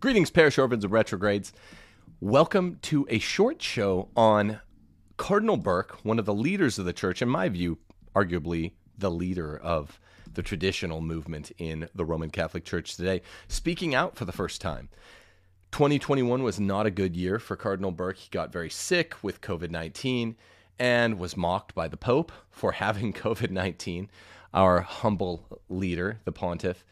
Greetings, parish orphans and retrogrades. Welcome to a short show on Cardinal Burke, one of the leaders of the church, in my view, arguably the leader of the traditional movement in the Roman Catholic Church today, speaking out for the first time. 2021 was not a good year for Cardinal Burke. He got very sick with COVID 19 and was mocked by the Pope for having COVID 19, our humble leader, the pontiff.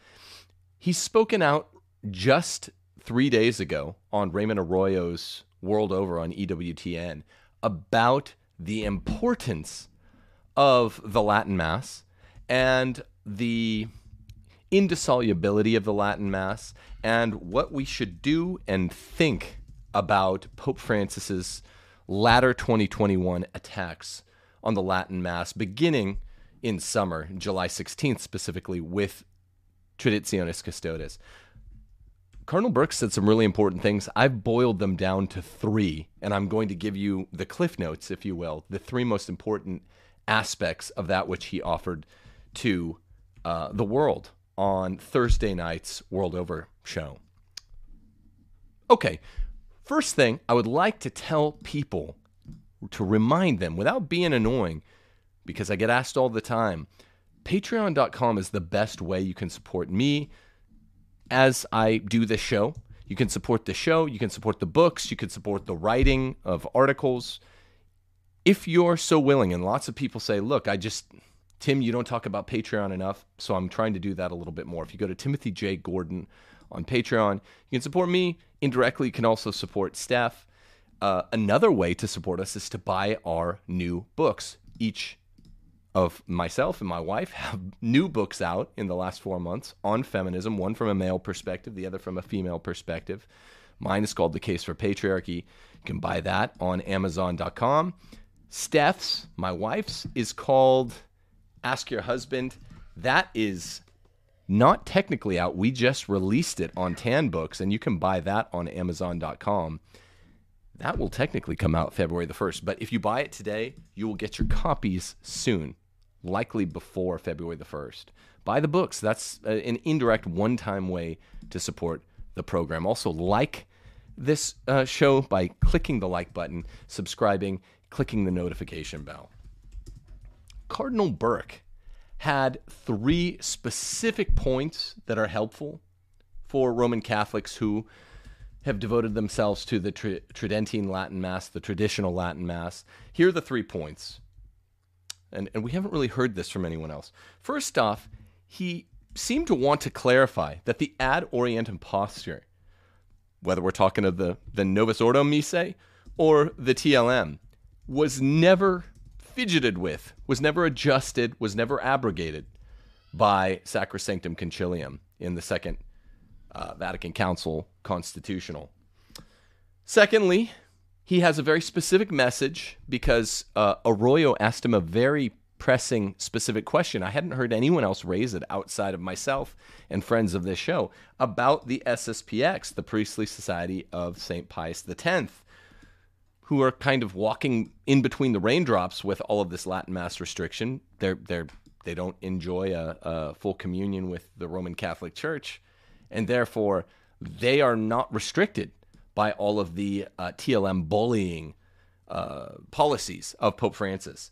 He's spoken out just three days ago on Raymond Arroyo's World Over on EWTN about the importance of the Latin Mass and the indissolubility of the Latin Mass and what we should do and think about Pope Francis's latter 2021 attacks on the Latin Mass, beginning in summer, July 16th specifically, with Traditionis Custodes. Cardinal Burke said some really important things. I've boiled them down to three, and I'm going to give you the cliff notes, if you will, the three most important aspects of that which he offered to uh, the world on Thursday night's World Over show. Okay, first thing I would like to tell people to remind them without being annoying, because I get asked all the time. Patreon.com is the best way you can support me as I do this show. You can support the show, you can support the books, you can support the writing of articles. If you're so willing, and lots of people say, look, I just, Tim, you don't talk about Patreon enough, so I'm trying to do that a little bit more. If you go to Timothy J. Gordon on Patreon, you can support me indirectly. You can also support Steph. Uh, another way to support us is to buy our new books. Each of myself and my wife have new books out in the last four months on feminism, one from a male perspective, the other from a female perspective. Mine is called The Case for Patriarchy. You can buy that on Amazon.com. Steph's, my wife's, is called Ask Your Husband. That is not technically out. We just released it on Tan Books, and you can buy that on Amazon.com. That will technically come out February the 1st, but if you buy it today, you will get your copies soon likely before February the 1st. Buy the books. That's an indirect one time way to support the program. Also, like this uh, show by clicking the like button, subscribing, clicking the notification bell. Cardinal Burke had three specific points that are helpful for Roman Catholics who have devoted themselves to the Tridentine Latin Mass, the traditional Latin Mass. Here are the three points and, and we haven't really heard this from anyone else. First off, he seemed to want to clarify that the ad orientem posture, whether we're talking of the, the Novus Ordo Missae or the TLM, was never fidgeted with, was never adjusted, was never abrogated by Sacrosanctum Concilium in the Second uh, Vatican Council Constitutional. Secondly, he has a very specific message because uh, Arroyo asked him a very pressing, specific question. I hadn't heard anyone else raise it outside of myself and friends of this show about the SSPX, the Priestly Society of St. Pius X, who are kind of walking in between the raindrops with all of this Latin Mass restriction. They're, they're, they don't enjoy a, a full communion with the Roman Catholic Church, and therefore they are not restricted by all of the uh, TLM bullying uh, policies of Pope Francis.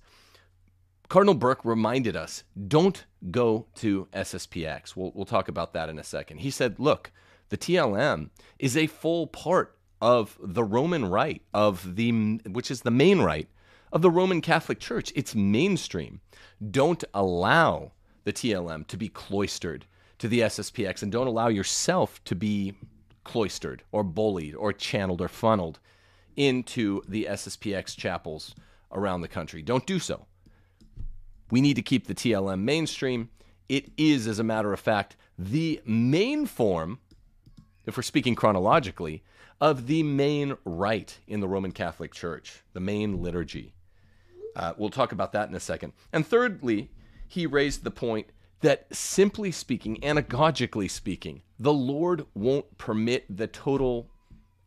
Cardinal Burke reminded us don't go to SSPX. We'll, we'll talk about that in a second. He said, look, the TLM is a full part of the Roman rite of the which is the main rite of the Roman Catholic Church. It's mainstream. Don't allow the TLM to be cloistered to the SSPX and don't allow yourself to be cloistered or bullied or channeled or funneled into the SSPX chapels around the country. Don't do so. We need to keep the TLM mainstream. It is, as a matter of fact, the main form, if we're speaking chronologically, of the main rite in the Roman Catholic Church, the main liturgy. Uh, we'll talk about that in a second. And thirdly, he raised the point that simply speaking, anagogically speaking, the Lord won't permit the total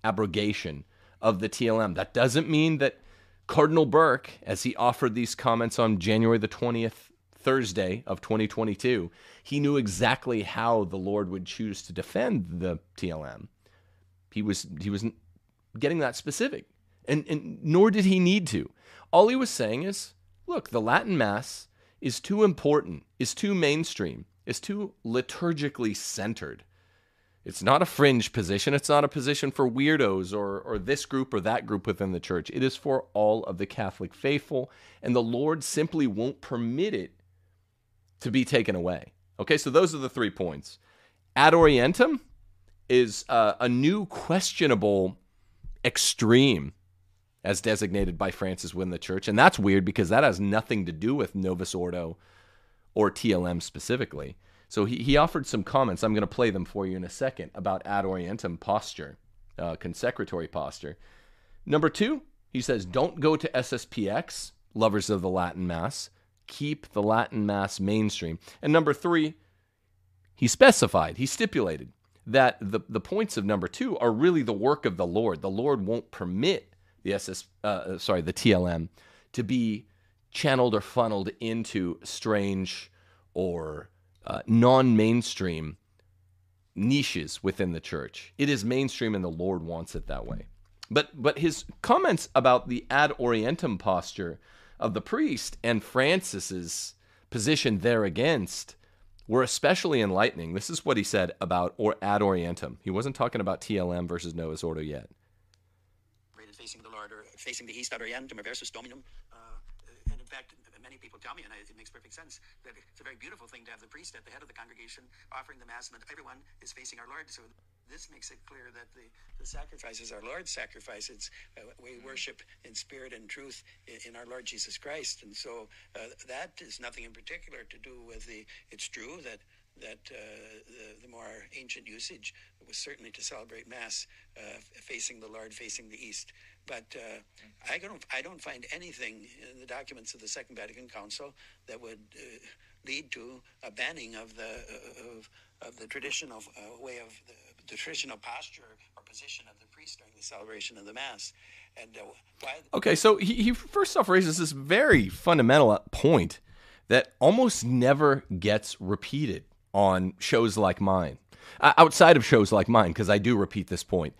abrogation of the TLM. That doesn't mean that Cardinal Burke, as he offered these comments on January the 20th, Thursday of 2022, he knew exactly how the Lord would choose to defend the TLM. he was he wasn't getting that specific, and and nor did he need to. All he was saying is, look, the Latin Mass is too important, is too mainstream, is too liturgically centered. It's not a fringe position. It's not a position for weirdos or, or this group or that group within the church. It is for all of the Catholic faithful, and the Lord simply won't permit it to be taken away. Okay, so those are the three points. Ad Orientem is uh, a new questionable extreme as designated by Francis within the church. And that's weird because that has nothing to do with Novus Ordo or TLM specifically. So he, he offered some comments. I'm going to play them for you in a second about ad orientem posture, uh, consecratory posture. Number two, he says, don't go to SSPX, lovers of the Latin Mass. Keep the Latin Mass mainstream. And number three, he specified, he stipulated that the, the points of number two are really the work of the Lord. The Lord won't permit the SS, uh, sorry, the TLM to be channeled or funneled into strange or uh, non-mainstream niches within the church. It is mainstream, and the Lord wants it that way. But but his comments about the ad orientem posture of the priest and Francis's position there against were especially enlightening. This is what he said about or ad orientem. He wasn't talking about TLM versus Novus Ordo yet. Facing the Lord or facing the east orientem versus dominum. Uh, and in fact, many people tell me, and it makes perfect sense, that it's a very beautiful thing to have the priest at the head of the congregation offering the mass, and that everyone is facing our Lord. So this makes it clear that the, the sacrifice is our Lord's sacrifice. It's uh, we worship in spirit and truth in, in our Lord Jesus Christ, and so uh, that is nothing in particular to do with the. It's true that that uh, the, the, more ancient usage was certainly to celebrate Mass uh, facing the Lord, facing the East. But uh, I don't I don't find anything in the documents of the Second Vatican Council that would lead to a banning of the of, of the traditional uh, way of the, the, traditional posture or position of the priest during the celebration of the Mass. And uh? Okay, so he, he first off raises this very fundamental point that almost never gets repeated on shows like mine, outside of shows like mine, because I do repeat this point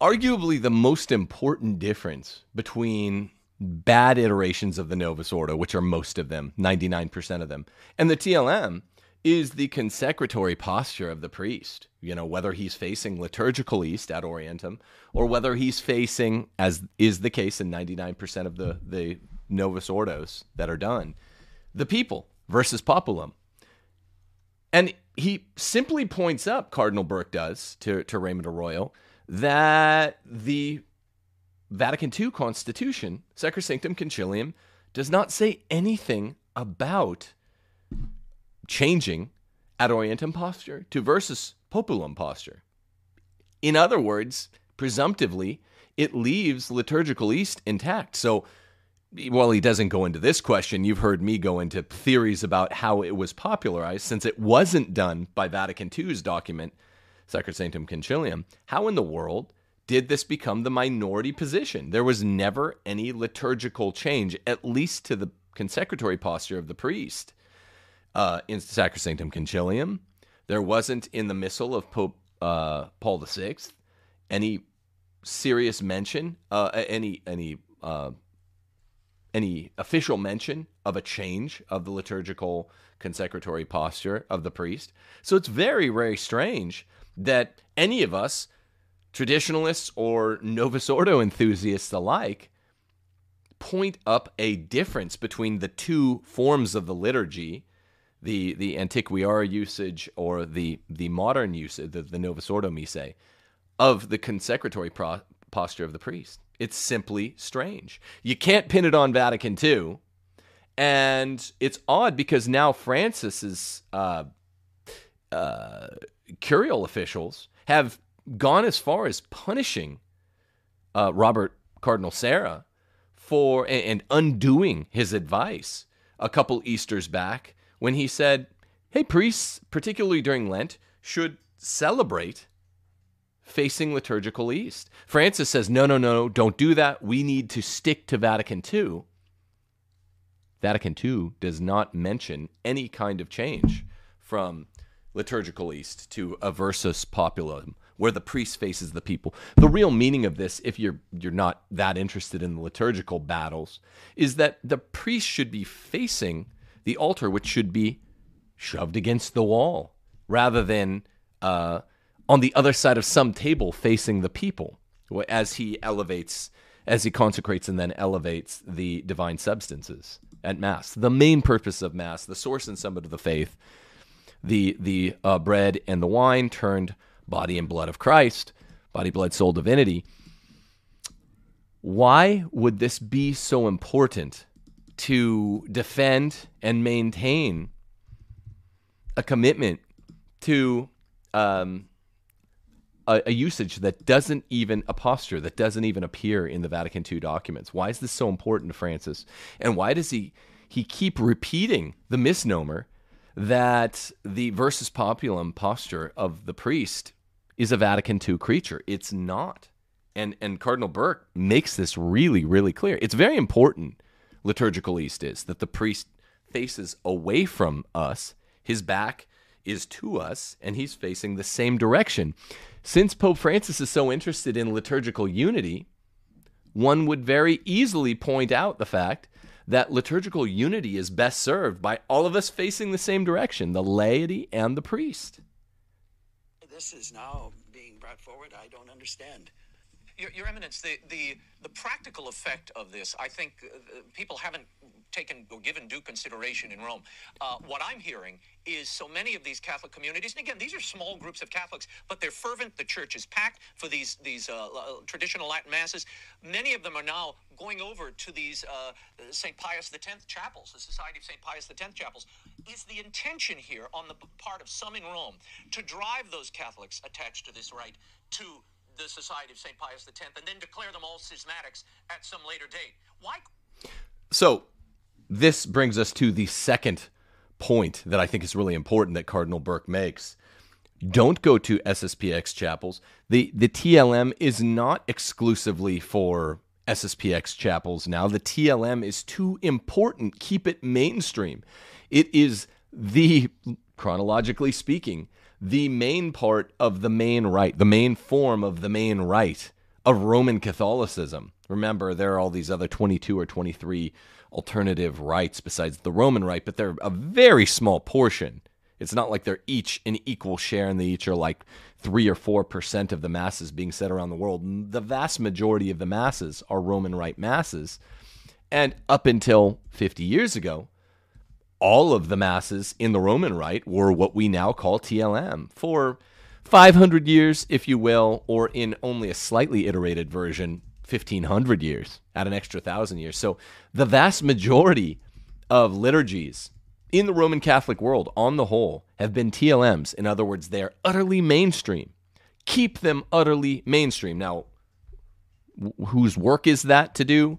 arguably the most important difference between bad iterations of the Novus Ordo, which are most of them, 99% of them, and the TLM is the consecratory posture of the priest. You know, whether he's facing liturgical east ad orientem or whether he's facing, as is the case in 99% of the, the Novus Ordos that are done, the people versus populum. And he simply points up, Cardinal Burke does to, to Raymond Arroyo, that the Vatican II Constitution, Sacrosanctum Concilium, does not say anything about changing ad orientem posture to versus populum posture. In other words, presumptively, it leaves liturgical east intact. So, while he doesn't go into this question, you've heard me go into theories about how it was popularized since it wasn't done by Vatican II's document Sacrosanctum Concilium, how in the world did this become the minority position? There was never any liturgical change, at least to the consecratory posture of the priest. Uh, in Sacrosanctum Concilium, there wasn't in the Missal of Pope uh, Paul VI any serious mention, uh, any any uh, any official mention of a change of the liturgical consecratory posture of the priest. So it's very, very strange that any of us, traditionalists or Novus Ordo enthusiasts alike, point up a difference between the two forms of the liturgy, the the antiquarian usage or the the modern usage, the, the Novus Ordo Missae, of the consecratory pro- posture of the priest. It's simply strange. You can't pin it on Vatican II, and it's odd because now Francis's uh, uh, curial officials have gone as far as punishing uh, Robert Cardinal Sarah for and, and undoing his advice a couple Easters back when he said, "Hey, priests, particularly during Lent, should celebrate." Facing liturgical east. Francis says, no, no, no, don't do that. We need to stick to Vatican II. Vatican II does not mention any kind of change from liturgical east to a versus populum, where the priest faces the people. The real meaning of this, if you're you're not that interested in the liturgical battles, is that the priest should be facing the altar, which should be shoved against the wall, rather than uh, on the other side of some table facing the people, as he elevates, as he consecrates and then elevates the divine substances at Mass. The main purpose of Mass, the source and summit of the faith, the the uh, bread and the wine turned body and blood of Christ, body, blood, soul, divinity. Why would this be so important to defend and maintain a commitment to um, a, a, usage that doesn't even a posture that doesn't even appear in the Vatican II documents? Why is this so important to Francis? And why does he he keep repeating the misnomer that the versus populum posture of the priest is a Vatican II creature. It's not. And and Cardinal Burke makes this really, really clear. It's very important, liturgical East is, that the priest faces away from us. His back is to us, and he's facing the same direction. Since Pope Francis is so interested in liturgical unity, one would very easily point out the fact that liturgical unity is best served by all of us facing the same direction, the laity and the priest this is now being brought forward, I don't understand. Your, Your Eminence, the, the, the practical effect of this, I think uh, people haven't taken or given due consideration in Rome. Uh, what I'm hearing is so many of these Catholic communities, and again, these are small groups of Catholics, but they're fervent. The church is packed for these these uh, traditional Latin masses. Many of them are now going over to these uh, St. Pius X chapels, the Society of St. Pius X chapels. Is the intention here on the part of some in Rome to drive those Catholics attached to this rite to the Society of St. Pius X and then declare them all schismatics at some later date? Why? So this brings us to the second point that I think is really important that Cardinal Burke makes. Don't go to SSPX chapels. The the TLM is not exclusively for SSPX chapels now. The TLM is too important. Keep it mainstream. It is the chronologically speaking, the main part of the main rite, the main form of the main rite of Roman Catholicism. Remember, there are all these other 22 or 23 alternative rites besides the Roman rite, but they're a very small portion. It's not like they're each an equal share and they each are like three or four percent of the masses being said around the world. The vast majority of the masses are Roman rite masses. And up until 50 years ago, all of the masses in the Roman rite were what we now call TLM. For 500 years, if you will, or in only a slightly iterated version, 1500 years, at an extra thousand years. So the vast majority of liturgies in the Roman Catholic world, on the whole, have been TLMs. In other words, they're utterly mainstream. Keep them utterly mainstream. Now, whose work is that to do?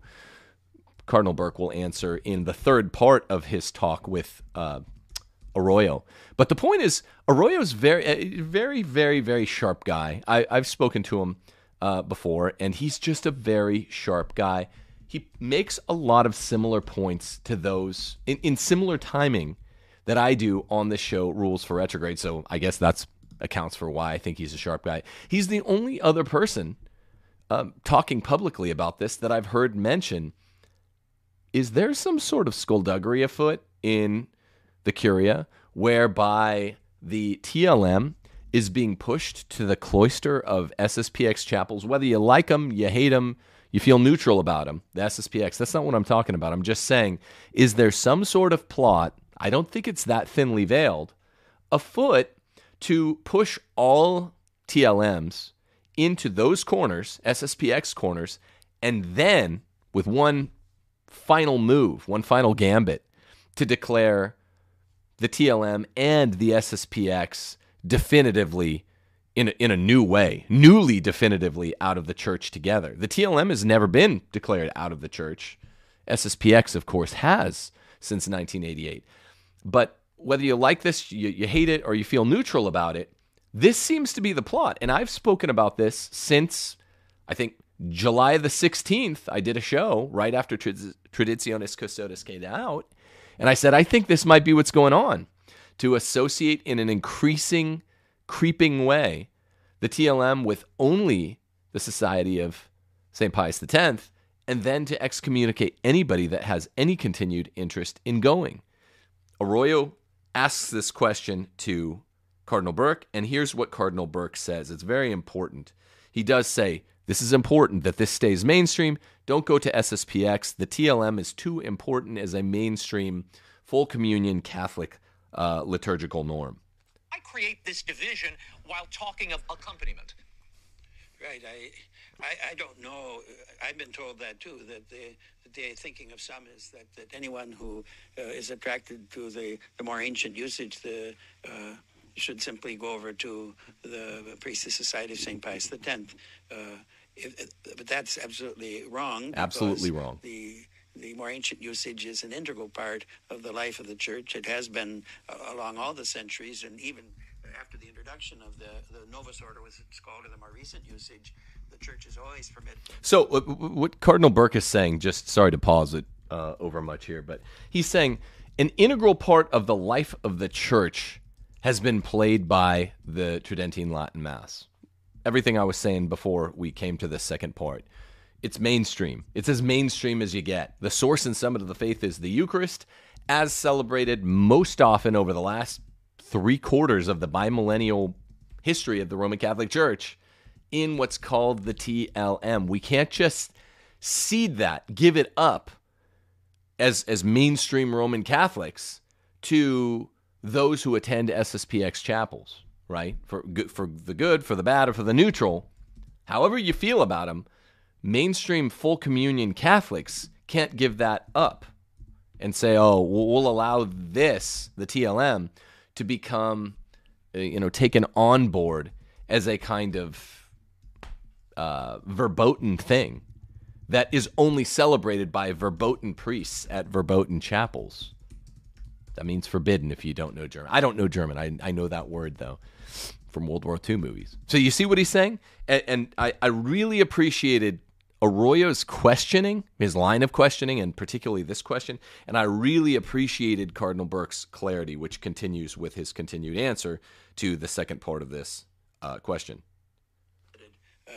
Cardinal Burke will answer in the third part of his talk with uh, Arroyo. But the point is, Arroyo's very, very, very, very sharp guy. I, I've spoken to him uh, before, and he's just a very sharp guy. He makes a lot of similar points to those in, in similar timing that I do on the show, Rules for Retrograde. So I guess that's accounts for why I think he's a sharp guy. He's the only other person um, talking publicly about this that I've heard mention. Is there some sort of skullduggery afoot in the Curia whereby the TLM is being pushed to the cloister of SSPX chapels, whether you like them, you hate them, you feel neutral about them, the SSPX. That's not what I'm talking about. I'm just saying, is there some sort of plot? I don't think it's that thinly veiled, afoot to push all TLMs into those corners, SSPX corners, and then with one final move, one final gambit to declare the TLM and the SSPX definitively in a, in a new way, newly definitively out of the church together. The TLM has never been declared out of the church. SSPX, of course, has since 1988. But whether you like this, you, you hate it, or you feel neutral about it, this seems to be the plot. And I've spoken about this since, I think, July the 16th. I did a show right after Traditionis Custodes came out. And I said, I think this might be what's going on to associate in an increasing, creeping way the TLM with only the Society of St. Pius X, and then to excommunicate anybody that has any continued interest in going. Arroyo asks this question to Cardinal Burke, and here's what Cardinal Burke says. It's very important. He does say, This is important that this stays mainstream. Don't go to SSPX. The TLM is too important as a mainstream, full communion Catholic uh, liturgical norm. I create this division while talking of accompaniment. Right. I, I, I don't know. I've been told that too. That the, the thinking of some is that, that anyone who uh, is attracted to the, the more ancient usage, the uh, should simply go over to the Priestly Society of St. Pius X. Uh, if, but that's absolutely wrong. Absolutely wrong. The the more ancient usage is an integral part of the life of the church. It has been uh, along all the centuries, and even after the introduction of the, the Novus Ordo, it's called, in the more recent usage, the church has always permitted. So, uh, what Cardinal Burke is saying, just sorry to pause it uh, over much here, but he's saying an integral part of the life of the church has been played by the Tridentine Latin Mass. Everything I was saying before we came to the second part. It's mainstream. It's as mainstream as you get. The source and summit of the faith is the Eucharist, as celebrated most often over the last three quarters of the bimillennial history of the Roman Catholic Church in what's called the TLM. We can't just cede that, give it up as as mainstream Roman Catholics to those who attend SSPX chapels, right? For for the good, for the bad, or for the neutral, however you feel about them, mainstream full communion Catholics can't give that up and say, "Oh, we'll allow this, the TLM, to become, uh, you know, taken on board as a kind of uh, verboten thing." That is only celebrated by verboten priests at verboten chapels. That means forbidden if you don't know German. I don't know German. I, I know that word, though, from World War II movies. So you see what he's saying? And, and I, I really appreciated Arroyo's questioning, his line of questioning, and particularly this question. And I really appreciated Cardinal Burke's clarity, which continues with his continued answer to the second part of this uh, question. Uh,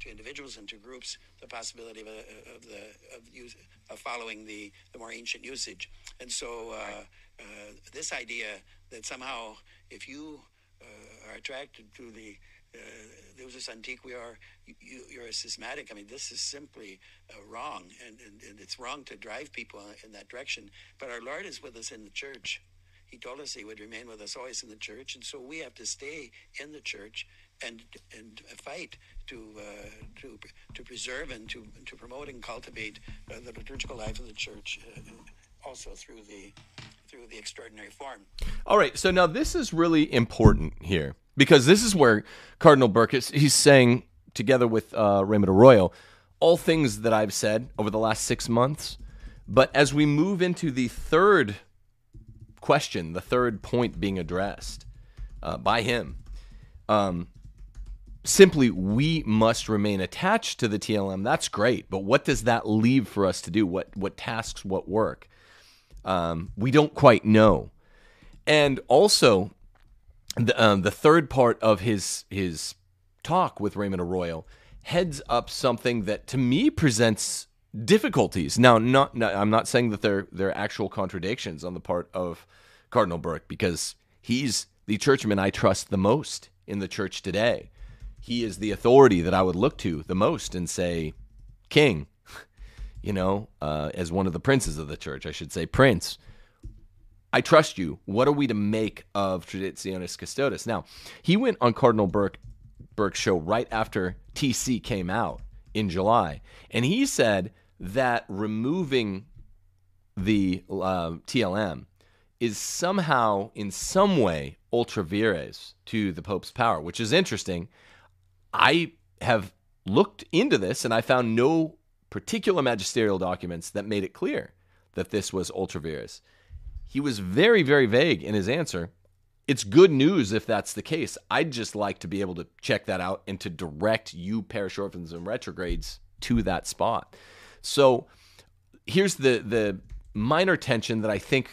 to individuals and to groups, the possibility of, a, of the of, use, of following the, the more ancient usage. And so uh, uh, this idea that somehow if you uh, are attracted to the uh, Usus Antiquior, you, you're a schismatic I mean, this is simply uh, wrong, and, and, and it's wrong to drive people in that direction. But our Lord is with us in the church. He told us He would remain with us always in the church, and so we have to stay in the church and and fight to uh, to to preserve and to to promote and cultivate uh, the liturgical life of the church, uh, also through the through the extraordinary form. All right, so now this is really important here because this is where Cardinal Burke is. He's saying together with uh, Raymond Arroyo all things that I've said over the last six months. But as we move into the third question, the third point being addressed uh, by him, um, simply we must remain attached to the TLM. That's great, but what does that leave for us to do? What what tasks? What work? Um, we don't quite know. And also, the um, the third part of his his talk with Raymond Arroyo heads up something that to me presents difficulties. Now, not, not I'm not saying that they're they're actual contradictions on the part of Cardinal Burke because he's the churchman I trust the most in the church today he is the authority that I would look to the most and say, King, you know, uh, as one of the princes of the church, I should say, Prince. I trust you. What are we to make of Traditionis Custodes? Now, he went on Cardinal Burke Burke's show right after TC came out in July, and he said that removing the uh, TLM is somehow, in some way, ultra vires to the Pope's power, which is interesting I have looked into this and I found no particular magisterial documents that made it clear that this was ultra vires. He was very, very vague in his answer. It's good news if that's the case. I'd just like to be able to check that out and to direct you, parish orphans and retrogrades, to that spot. So here's the the minor tension that I think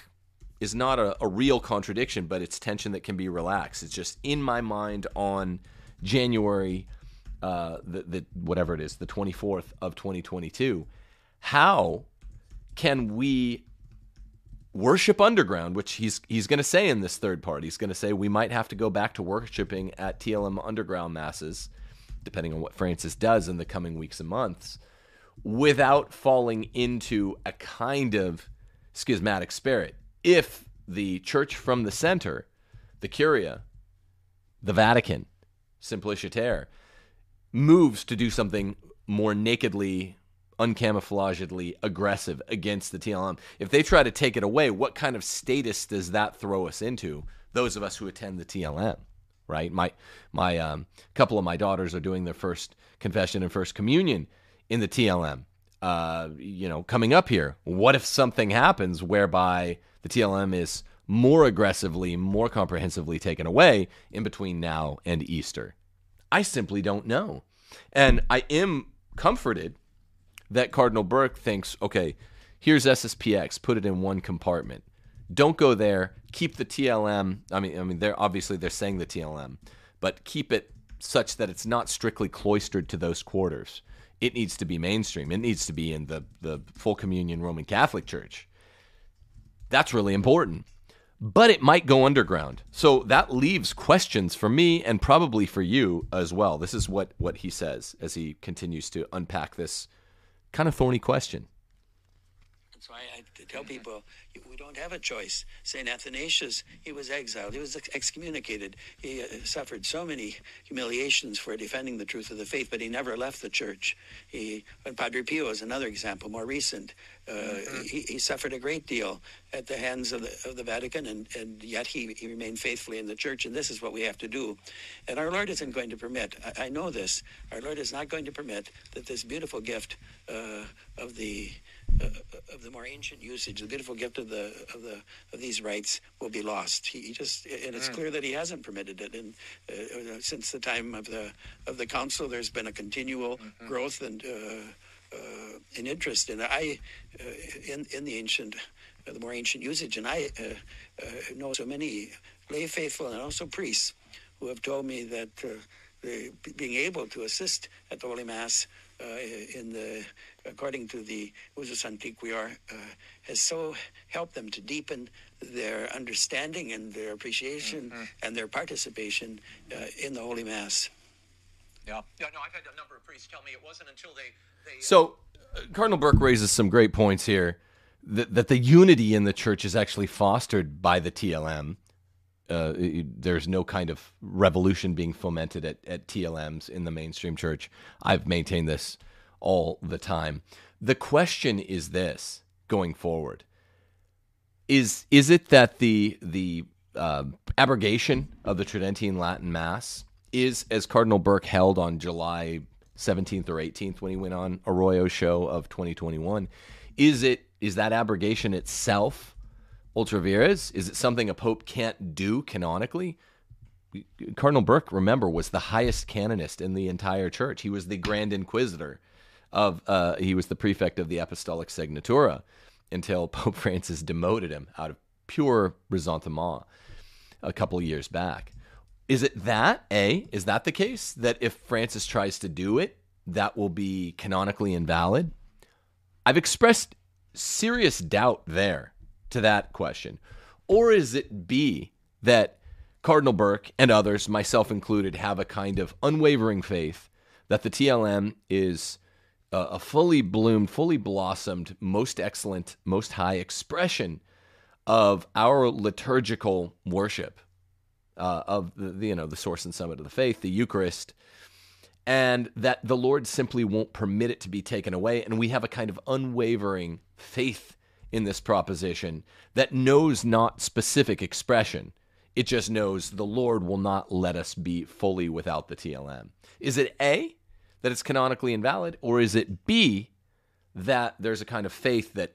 is not a, a real contradiction, but it's tension that can be relaxed. It's just in my mind on January, uh, the, the whatever it is, the 24th of 2022. How can we worship underground, which he's he's going to say in this third part. He's going to say we might have to go back to worshiping at TLM underground masses, depending on what Francis does in the coming weeks and months, without falling into a kind of schismatic spirit. If the church from the center, the Curia, the Vatican, Simpliciter, moves to do something more nakedly uncamouflagedly aggressive against the TLM. If they try to take it away, what kind of status does that throw us into? Those of us who attend the TLM, right? My my um, couple of my daughters are doing their first confession and first communion in the TLM. Uh, you know, coming up here, what if something happens whereby the TLM is more aggressively, more comprehensively taken away in between now and Easter? I simply don't know. And I am comforted that Cardinal Burke thinks, okay, here's SSPX, put it in one compartment. Don't go there. Keep the TLM. I mean, I mean, they're obviously they're saying the TLM, but keep it such that it's not strictly cloistered to those quarters. It needs to be mainstream. It needs to be in the the full communion Roman Catholic Church. That's really important. But it might go underground. So that leaves questions for me and probably for you as well. This is what what he says as he continues to unpack this kind of thorny question. That's why I tell people we don't have a choice. St. Athanasius, he was exiled, he was excommunicated. He uh, suffered so many humiliations for defending the truth of the faith, but he never left the church. He, Padre Pio is another example, more recent. Uh, mm-hmm. he, he, suffered a great deal at the hands of the, of the Vatican, and, and yet he, he remained faithfully in the church, and this is what we have to do. And our Lord isn't going to permit, I, I know this, our Lord is not going to permit that this beautiful gift uh, of the uh, of the more ancient usage, the beautiful gift of the of the of these rites will be lost. He, he just and it's mm. clear that he hasn't permitted it. And uh, since the time of the of the council, there's been a continual mm-hmm. growth and uh, uh in interest. And I uh, in in the ancient, the more ancient usage, and I know so many lay faithful and also priests who have told me that being able to assist at the Holy Mass in the according to the Usus Antiquior, uh, has so helped them to deepen their understanding and their appreciation mm-hmm. and their participation uh, in the Holy Mass. Yeah. Yeah, no, I've had a number of priests tell me it wasn't until they. they so, uh, Cardinal Burke raises some great points here that, that the unity in the church is actually fostered by the TLM. Uh, there's no kind of revolution being fomented at, at TLMs in the mainstream church. I've maintained this all the time. The question is this going forward. Is is it that the the uh, abrogation of the Tridentine Latin Mass is, as Cardinal Burke held on July 17th or 18th when he went on Arroyo show of 2021, is it is that abrogation itself ultra vires? Is it something a pope can't do canonically? Cardinal Burke, remember, was the highest canonist in the entire church. He was the Grand Inquisitor of uh, he was the prefect of the Apostolic Signatura until Pope Francis demoted him out of pure resentment a couple years back. Is it that a is that the case that if Francis tries to do it, that will be canonically invalid? I've expressed serious doubt there to that question. Or is it B that Cardinal Burke and others, myself included, have a kind of unwavering faith that the TLM is a fully bloomed, fully blossomed, most excellent, most high expression of our liturgical worship uh, of the, the, you know the source and summit of the faith, the Eucharist, and that the Lord simply won't permit it to be taken away, and we have a kind of unwavering faith in this proposition that knows not specific expression. It just knows the Lord will not let us be fully without the TLM. Is it A? That it's canonically invalid, or is it B that there's a kind of faith that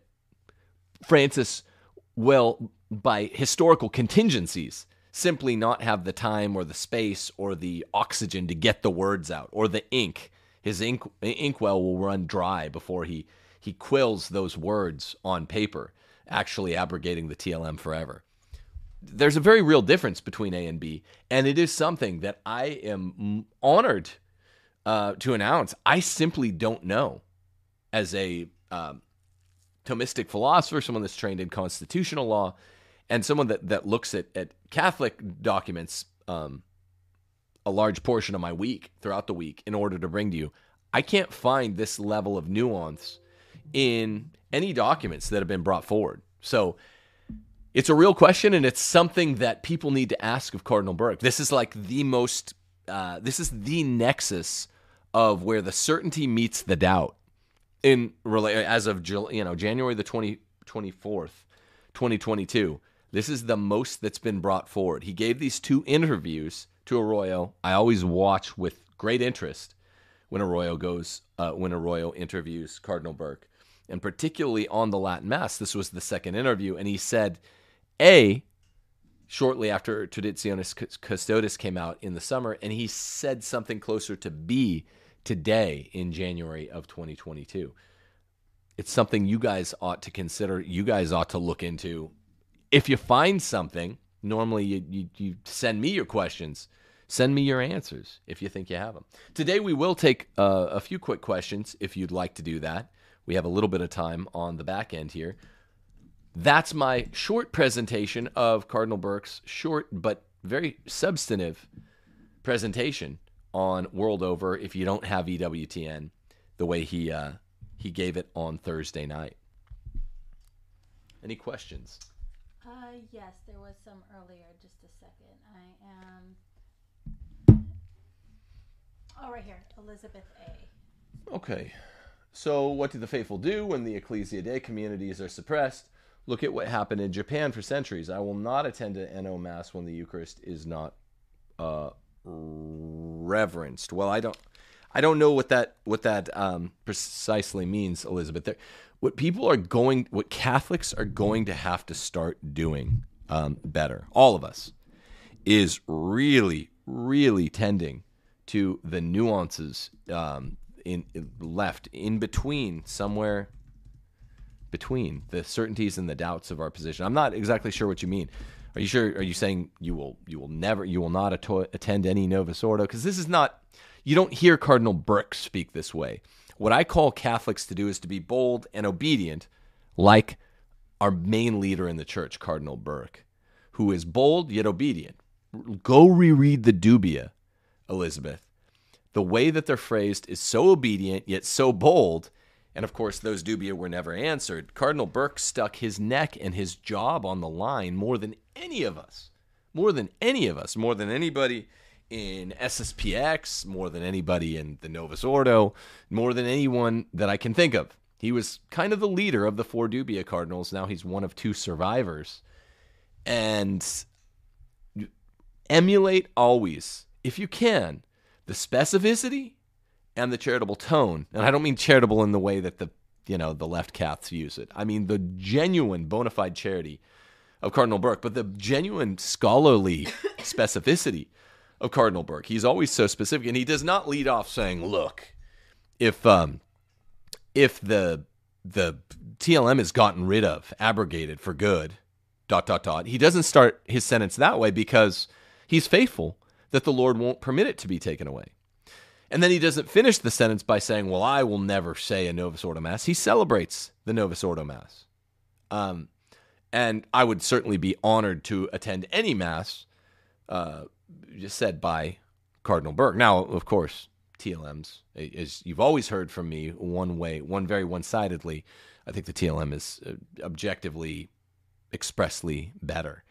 Francis will, by historical contingencies, simply not have the time or the space or the oxygen to get the words out or the ink. His ink inkwell will run dry before he he quills those words on paper, actually abrogating the TLM forever. there's a very real difference between A and B, and it is something that I am honored uh, to announce. I simply don't know, as a um, Thomistic philosopher, someone that's trained in constitutional law, and someone that that looks at at Catholic documents um, a large portion of my week throughout the week in order to bring to you. I can't find this level of nuance in any documents that have been brought forward. So it's a real question, and it's something that people need to ask of Cardinal Burke. This is like the most, uh, this is the nexus of where the certainty meets the doubt. In as of you know January the 20, 24th, 2022, this is the most that's been brought forward. He gave these two interviews to Arroyo. I always watch with great interest when Arroyo goes uh, when Arroyo interviews Cardinal Burke, and particularly on the Latin Mass. This was the second interview, and he said a, shortly after Traditionis Custodes came out in the summer, and he said something closer to B today in January of 2022. It's something you guys ought to consider. You guys ought to look into. If you find something, normally you, you, you send me your questions. Send me your answers if you think you have them. Today, we will take uh, a few quick questions if you'd like to do that. We have a little bit of time on the back end here. That's my short presentation of Cardinal Burke's short but very substantive presentation on World Over. If you don't have EWTN, the way he uh, he gave it on Thursday night. Any questions? Uh, yes, there was some earlier. Just a second. I am. Oh, right here, Elizabeth A. Okay. So, what do the faithful do when the Ecclesia Dei communities are suppressed? Look at what happened in Japan for centuries. I will not attend an NO Mass when the Eucharist is not uh, reverenced. Well, I don't, I don't know what that what that um, precisely means, Elizabeth. There, what people are going, what Catholics are going to have to start doing um, better, all of us, is really, really tending to the nuances um, in, in left in between somewhere between the certainties and the doubts of our position. I'm not exactly sure what you mean. Are you sure? Are you saying you will you will never you will not ato- attend any Novus Ordo? Because this is not. You don't hear Cardinal Burke speak this way. What I call Catholics to do is to be bold and obedient, like our main leader in the church, Cardinal Burke, who is bold yet obedient. Go reread the Dubia, Elizabeth. The way that they're phrased is so obedient yet so bold and of course, those dubia were never answered. Cardinal Burke stuck his neck and his job on the line more than any of us, more than any of us, more than anybody in SSPX, more than anybody in the Novus Ordo, more than anyone that I can think of. He was kind of the leader of the four dubia cardinals. Now he's one of two survivors. And emulate always, if you can, the specificity and the charitable tone. And I don't mean charitable in the way that the you know the left Caths use it. I mean the genuine bona fide charity of Cardinal Burke, but the genuine scholarly specificity of Cardinal Burke. He's always so specific, and he does not lead off saying, "Look, if um, if the the TLM is gotten rid of, abrogated for good." Dot dot dot. He doesn't start his sentence that way because he's faithful that the Lord won't permit it to be taken away. And then he doesn't finish the sentence by saying, Well, I will never say a Novus Ordo Mass. He celebrates the Novus Ordo Mass. Um, and I would certainly be honored to attend any Mass uh, said by Cardinal Burke. Now, of course, TLMs, as you've always heard from me, one way, one very one sidedly. I think the TLM is uh, objectively, expressly better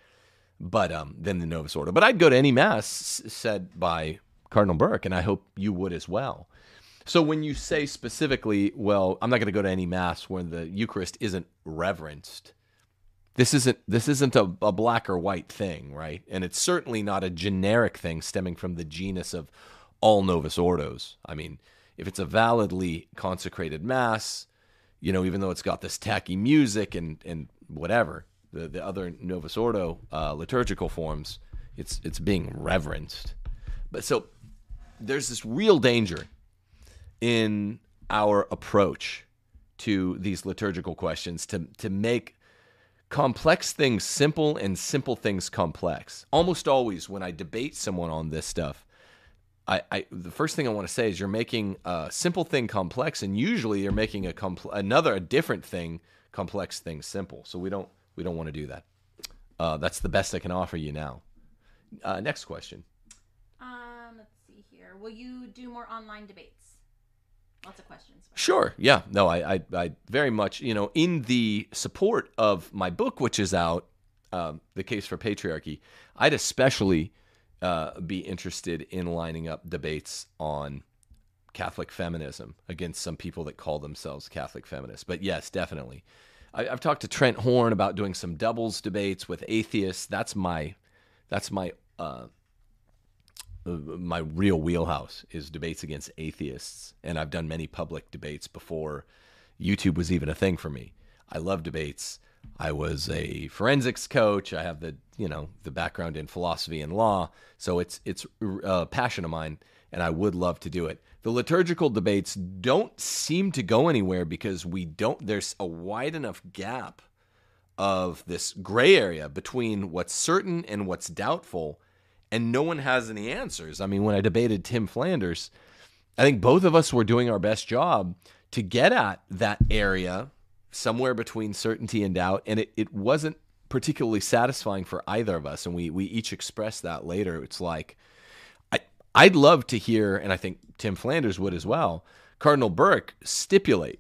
but um, than the Novus Ordo. But I'd go to any Mass said by Cardinal Burke, and I hope you would as well. So when you say specifically, well, I'm not going to go to any mass when the Eucharist isn't reverenced. This isn't this isn't a, a, black or white thing, right? And it's certainly not a generic thing stemming from the genus of all Novus Ordos. I mean, if it's a validly consecrated mass, you know, even though it's got this tacky music and and whatever the the other Novus Ordo uh, liturgical forms, it's it's being reverenced. But so there's this real danger in our approach to these liturgical questions to to make complex things simple and simple things complex. Almost always when I debate someone on this stuff, I, I the first thing I want to say is you're making a simple thing complex, and usually you're making a compl- another a different thing complex thing simple. So we don't we don't want to do that. Uh, that's the best I can offer you now. Uh, next question. Will you do more online debates? Lots of questions. Sure. Yeah. No, I, I, I very much, you know, in the support of my book, which is out, um, The Case for Patriarchy, I'd especially uh, be interested in lining up debates on Catholic feminism against some people that call themselves Catholic feminists. But yes, definitely. I, have talked to Trent Horn about doing some doubles debates with atheists. That's my, that's my, uh, my real wheelhouse is debates against atheists, and I've done many public debates before YouTube was even a thing for me. I love debates. I was a forensics coach. I have the you know the background in philosophy and law, so it's it's a passion of mine, and I would love to do it. The liturgical debates don't seem to go anywhere because we don't. There's a wide enough gap of this gray area between what's certain and what's doubtful and no one has any answers. I mean, when I debated Tim Flanders, I think both of us were doing our best job to get at that area somewhere between certainty and doubt, and it, it wasn't particularly satisfying for either of us. And we we each expressed that later. It's like I I'd love to hear, and I think Tim Flanders would as well. Cardinal Burke stipulate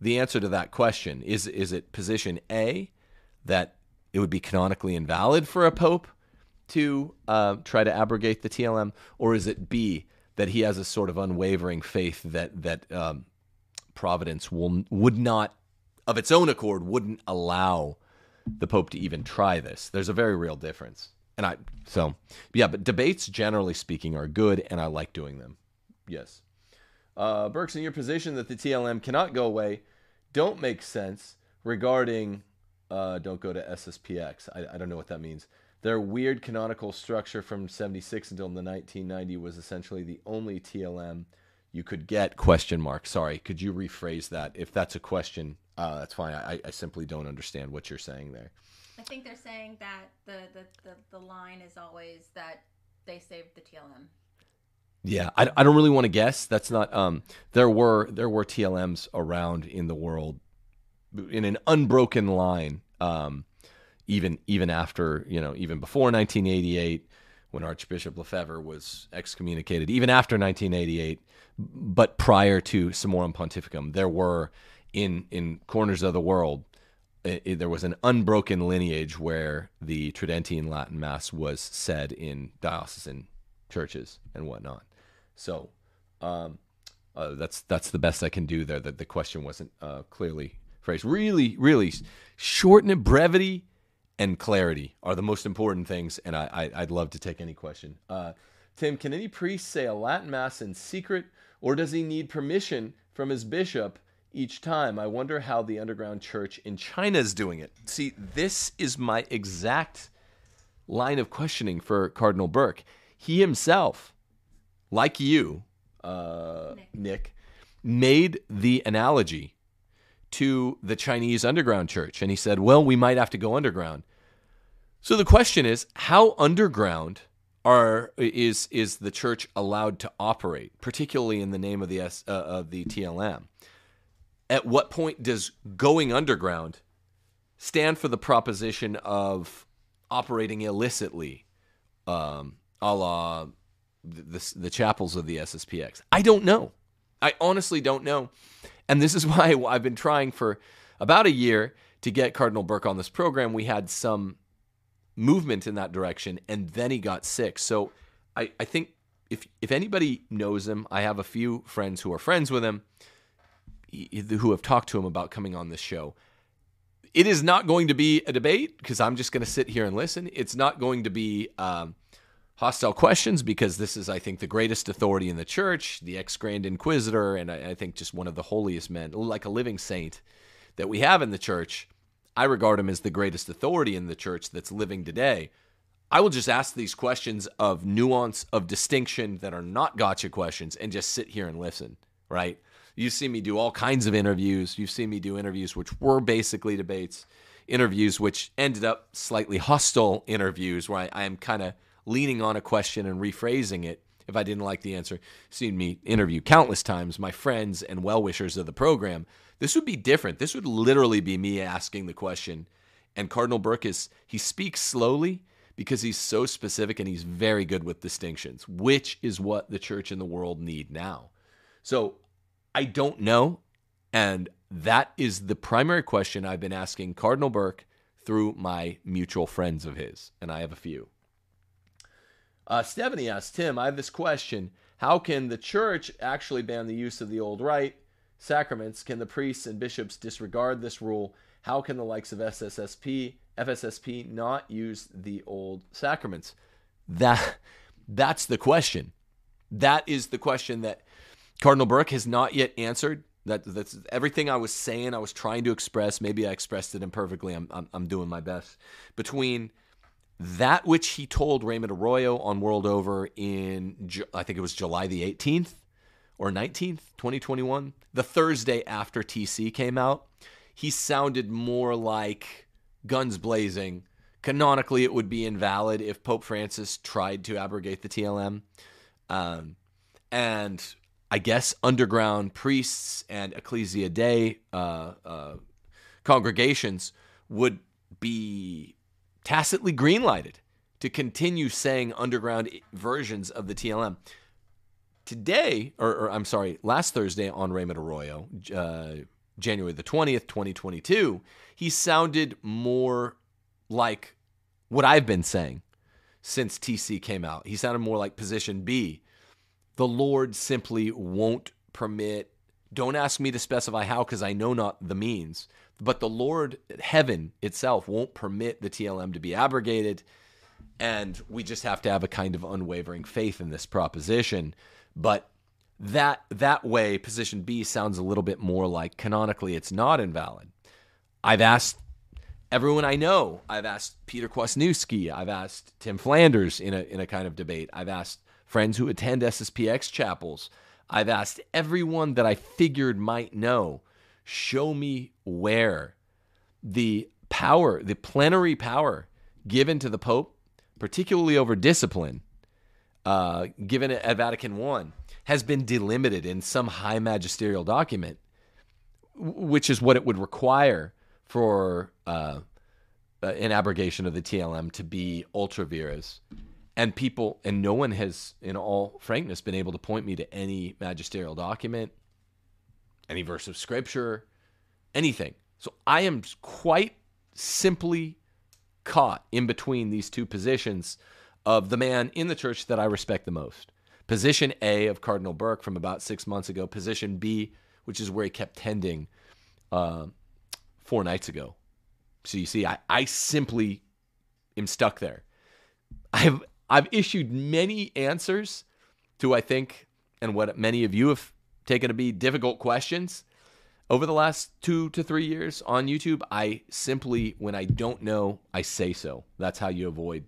the answer to that question. Is is it position A that it would be canonically invalid for a pope to uh, try to abrogate the TLM, or is it B that he has a sort of unwavering faith that that um, Providence will would not, of its own accord, wouldn't allow the Pope to even try this? There's a very real difference, and I so yeah, but debates generally speaking are good, and I like doing them. Yes, uh, Burke's in your position that the TLM cannot go away. Don't make sense regarding. Uh, don't go to SSPX. I, I don't know what that means. Their weird canonical structure from 76 until the 1990 was essentially the only TLM you could get question mark. Sorry could you rephrase that? If that's a question uh, that's fine. I, I simply don't understand what you're saying there. I think they're saying that the, the, the, the line is always that they saved the tlm yeah I, I don't really want to guess. That's not um there were there were tlms around in the world in an unbroken line um even even after you know even before 1988 when Archbishop Lefebvre was excommunicated, even after 1988, but prior to Summorum Pontificum, there were in in corners of the world it, it, there was an unbroken lineage where the Tridentine Latin Mass was said in diocesan churches and whatnot. So um, uh, that's that's the best I can do there. That the question wasn't uh, clearly phrased. Really, really shorten it, brevity and clarity are the most important things. And I, I, would love to take any question. Uh, Tim, can any priest say a Latin Mass in secret, or does he need permission from his bishop each time? I wonder how the underground church in China is doing it. See, this is my exact line of questioning for Cardinal Burke. He himself, like you, uh, Nick. Nick, made the analogy to the Chinese underground church. And he said, well, we might have to go underground. So the question is, how underground are is is the church allowed to operate, particularly in the name of the S, uh, of the TLM? At what point does going underground stand for the proposition of operating illicitly, um, a la the, the chapels of the SSPX? I don't know. I honestly don't know. And this is why I've been trying for about a year to get Cardinal Burke on this program. We had some movement in that direction, and then he got sick. So I, I think if if anybody knows him, I have a few friends who are friends with him who have talked to him about coming on this show. It is not going to be a debate because I'm just going to sit here and listen. It's not going to be um, hostile questions because this is, I think, the greatest authority in the church, the ex Grand Inquisitor, and I, I, think just one of the holiest men, like a living saint that we have in the church. I regard him as the greatest authority in the church that's living today. I will just ask these questions of nuance, of distinction that are not gotcha questions and just sit here and listen, right? You see me do all kinds of interviews. You've seen me do interviews which were basically debates interviews, which ended up slightly hostile interviews, where I, I am kind of leaning on a question and rephrasing it if I didn't like the answer. Seen me interview countless times my friends and well wishers of the program. This would be different. This would literally be me asking the question. And Cardinal Burke is he speaks slowly because he's so specific and he's very good with distinctions, which is what the church and the world need now. So I don't know. And that is the primary question I've been asking Cardinal Burke through my mutual friends of his. And I have a few. Uh, Stephanie asked Tim, I have this question. How can the church actually ban the use of the old rite sacraments? Can the priests and bishops disregard this rule? How can the likes of SSSP, FSSP not use the old sacraments? That that's the question. That is the question that Cardinal Burke has not yet answered. That that's everything I was saying. I was trying to express. Maybe I expressed it imperfectly. I'm I'm, I'm doing my best. Between that which he told Raymond Arroyo on World Over in, I think it was July the 18th or 19th, 2021, the Thursday after TC came out, he sounded more like guns blazing. Canonically, it would be invalid if Pope Francis tried to abrogate the TLM. Um, and I guess underground priests and Ecclesia Dei uh, uh, congregations would be tacitly greenlighted to continue saying underground versions of the TLM. Today, or, or I'm sorry, last Thursday on Raymond Arroyo, uh, January the 20th, 2022, he sounded more like what I've been saying since TC came out. He sounded more like position B. The Lord simply won't permit, don't ask me to specify how because I know not the means, but the Lord, heaven itself, won't permit the TLM to be abrogated. And we just have to have a kind of unwavering faith in this proposition. But that that way, position B sounds a little bit more like canonically it's not invalid. I've asked everyone I know. I've asked Peter Kwasniewski. I've asked Tim Flanders in a in a kind of debate. I've asked friends who attend SSPX chapels. I've asked everyone that I figured might know show me where the power, the plenary power given to the Pope, particularly over discipline, uh, given at Vatican I, has been delimited in some high magisterial document, which is what it would require for uh, uh an abrogation of the TLM to be ultra vires. And people, and no one has, in all frankness, been able to point me to any magisterial document any verse of scripture, anything. So I am quite simply caught in between these two positions of the man in the church that I respect the most. Position A of Cardinal Burke from about six months ago. Position B, which is where he kept tending uh, four nights ago. So you see, I, I simply am stuck there. I've I've issued many answers to I think and what many of you have taken to be difficult questions over the last two to three years on YouTube. I simply, when I don't know, I say so. That's how you avoid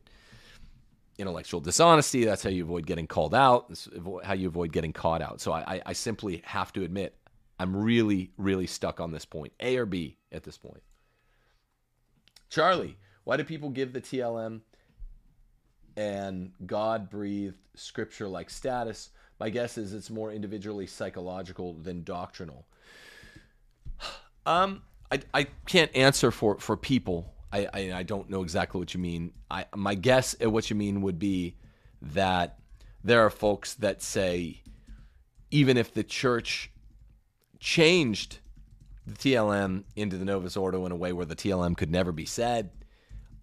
intellectual dishonesty. That's how you avoid getting called out. That's how you avoid getting caught out. So I, I simply have to admit, I'm really, really stuck on this point. A or B at this point. Charlie, why do people give the TLM and God breathed scripture like status my guess is it's more individually psychological than doctrinal. Um, I, I can't answer for, for people. I, I, I don't know exactly what you mean. I my guess at what you mean would be that there are folks that say even if the church changed the TLM into the Novus Ordo in a way where the TLM could never be said,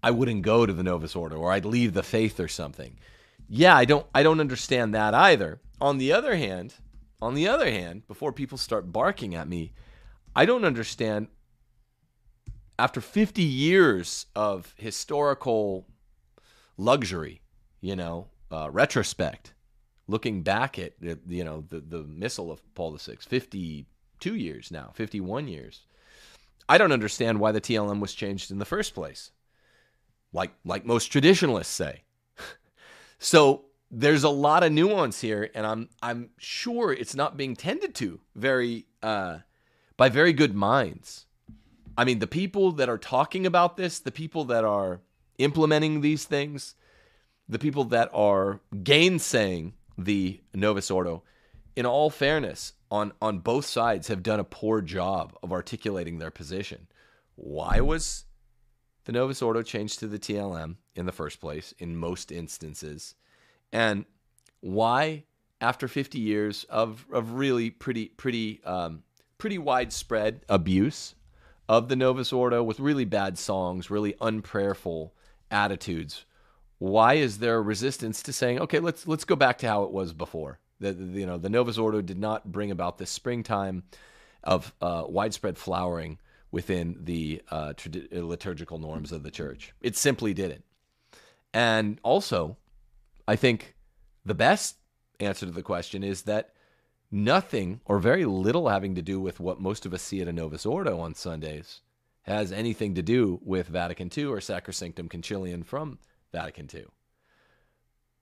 I wouldn't go to the Novus Ordo or I'd leave the faith or something. Yeah, I don't I don't understand that either. On the other hand, on the other hand, before people start barking at me, I don't understand after 50 years of historical luxury, you know, uh, retrospect, looking back at you know the the missal of Paul VI, 52 years now, 51 years. I don't understand why the TLM was changed in the first place. Like like most traditionalists say. so there's a lot of nuance here, and I'm I'm sure it's not being tended to very uh, by very good minds. I mean, the people that are talking about this, the people that are implementing these things, the people that are gainsaying the Novus Ordo, in all fairness, on, on both sides have done a poor job of articulating their position. Why was the Novus Ordo changed to the TLM in the first place in most instances? And why, after 50 years of, of really pretty, pretty, um, pretty widespread abuse of the Novus Ordo with really bad songs, really unprayerful attitudes, why is there resistance to saying, okay, let's let's go back to how it was before? The you know the Novus Ordo did not bring about this springtime of uh, widespread flowering within the uh, liturgical norms of the church. It simply didn't. And also, I think the best answer to the question is that nothing or very little having to do with what most of us see at a Novus Ordo on Sundays has anything to do with Vatican II or Sacrosanctum Concilium from Vatican II.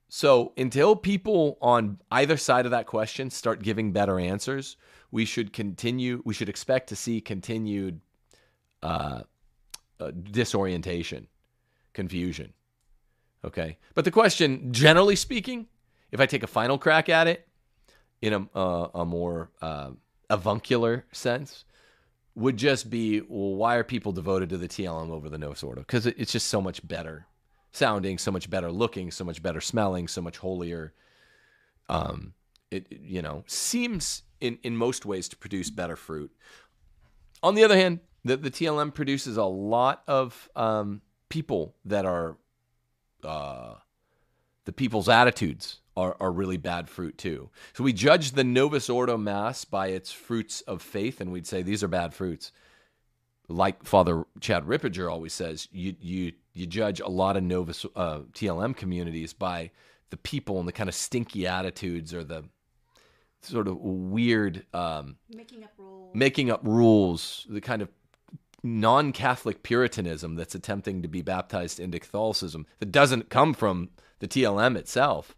So until people on either side of that question start giving better answers, we should continue. We should expect to see continued uh, uh, disorientation, confusion. Okay, but the question, generally speaking, if I take a final crack at it in a, uh, a more uh, avuncular sense, would just be well, why are people devoted to the TLM over the Novus Ordo? Because it's just so much better sounding, so much better looking, so much better smelling, so much holier. Um, it you know seems in in most ways to produce better fruit. On the other hand, the the TLM produces a lot of um, people that are uh, the people's attitudes are, are really bad fruit too. So we judge the Novus Ordo Mass by its fruits of faith, and we'd say these are bad fruits. Like Father Chad Ripperger always says, you you you judge a lot of Novus uh, TLM communities by the people and the kind of stinky attitudes or the sort of weird um, Making up rules. making up rules, the kind of non-Catholic Puritanism that's attempting to be baptized into Catholicism that doesn't come from the TLM itself.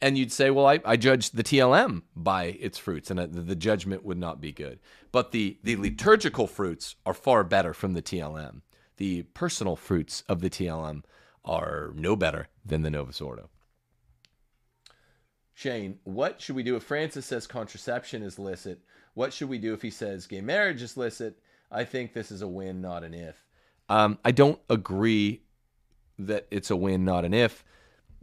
And you'd say, well, I, I judge the TLM by its fruits, and uh, the, the judgment would not be good. But the, the liturgical fruits are far better from the TLM. The personal fruits of the TLM are no better than the Novus Ordo. Shane, what should we do if Francis says contraception is licit? What should we do if he says gay marriage is licit? I think this is a win, not an if. Um, I don't agree that it's a win, not an if.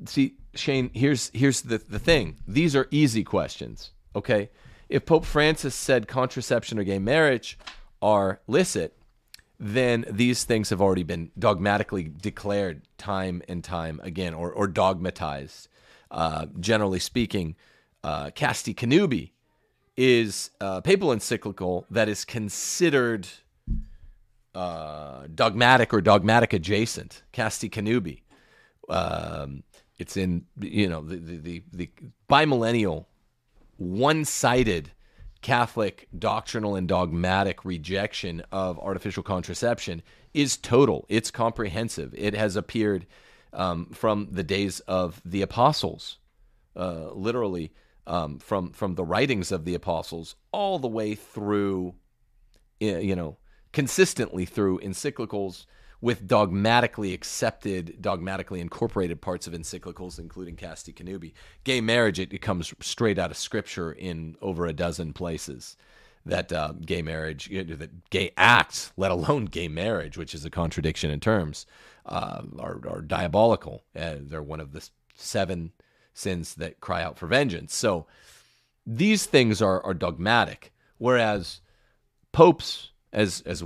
See, Shane, here's here's the the thing. These are easy questions. Okay, if Pope Francis said contraception or gay marriage are licit, then these things have already been dogmatically declared time and time again, or or dogmatized. Uh, generally speaking, uh, Casti Connubii is a papal encyclical that is considered uh, dogmatic or dogmatic adjacent. Casti Connubii. Um, it's in you know the the the, the bimillennial, one-sided Catholic doctrinal and dogmatic rejection of artificial contraception is total. It's comprehensive. It has appeared um, from the days of the apostles, uh, literally um, from from the writings of the apostles all the way through, you know, consistently through encyclicals with dogmatically accepted, dogmatically incorporated parts of encyclicals, including Casti Connubii. Gay marriage, it, it comes straight out of Scripture in over a dozen places. That uh, gay marriage, that gay acts, let alone gay marriage, which is a contradiction in terms, uh, are, are diabolical. Uh, they're one of the seven sins that cry out for vengeance. So these things are, are dogmatic, whereas popes, as as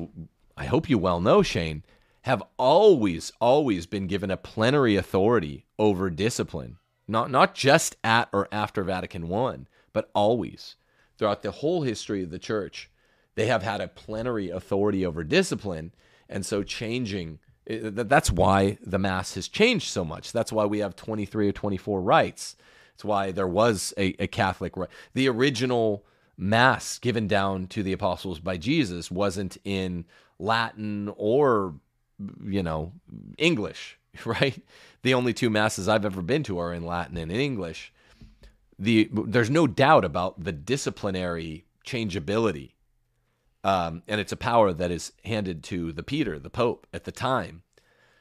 I hope you well know, Shane, have always, always been given a plenary authority over discipline. Not not just at or after Vatican I, but always throughout the whole history of the church, they have had a plenary authority over discipline, and so changing. That's why the mass has changed so much. That's why we have 23 or 24 rites. It's why there was a, a Catholic rite. The original mass given down to the apostles by Jesus wasn't in Latin or you know, English, right? The only two masses I've ever been to are in Latin and in English. The there's no doubt about the disciplinary changeability Um, and it's a power that is handed to the Peter, the Pope, at the time.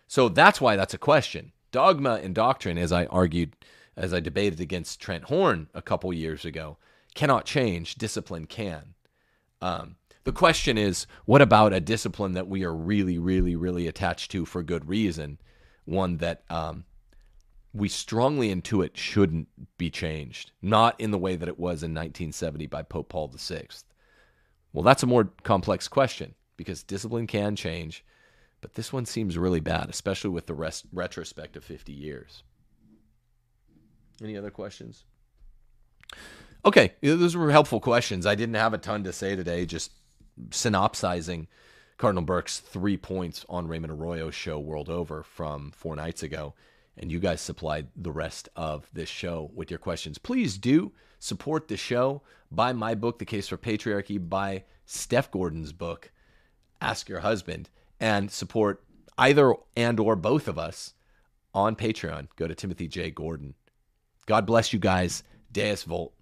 So that's why that's a question. Dogma and doctrine, as I argued, as I debated against Trent Horn a couple years ago, cannot change. Discipline can. Um, the question is, what about a discipline that we are really, really, really attached to for good reason? One that um, we strongly intuit shouldn't be changed, not in the way that it was in 1970 by Pope Paul VI. Well, that's a more complex question because discipline can change, but this one seems really bad, especially with the rest, retrospect of 50 years. Any other questions? Okay, those were helpful questions. I didn't have a ton to say today, just synopsizing Cardinal Burke's three points on Raymond Arroyo's show World Over from four nights ago and you guys supplied the rest of this show with your questions. Please do support the show. Buy my book, The Case for Patriarchy. Buy Steph Gordon's book, Ask Your Husband, and support either and or both of us on Patreon. Go to Timothy J. Gordon. God bless you guys. Deus Vult.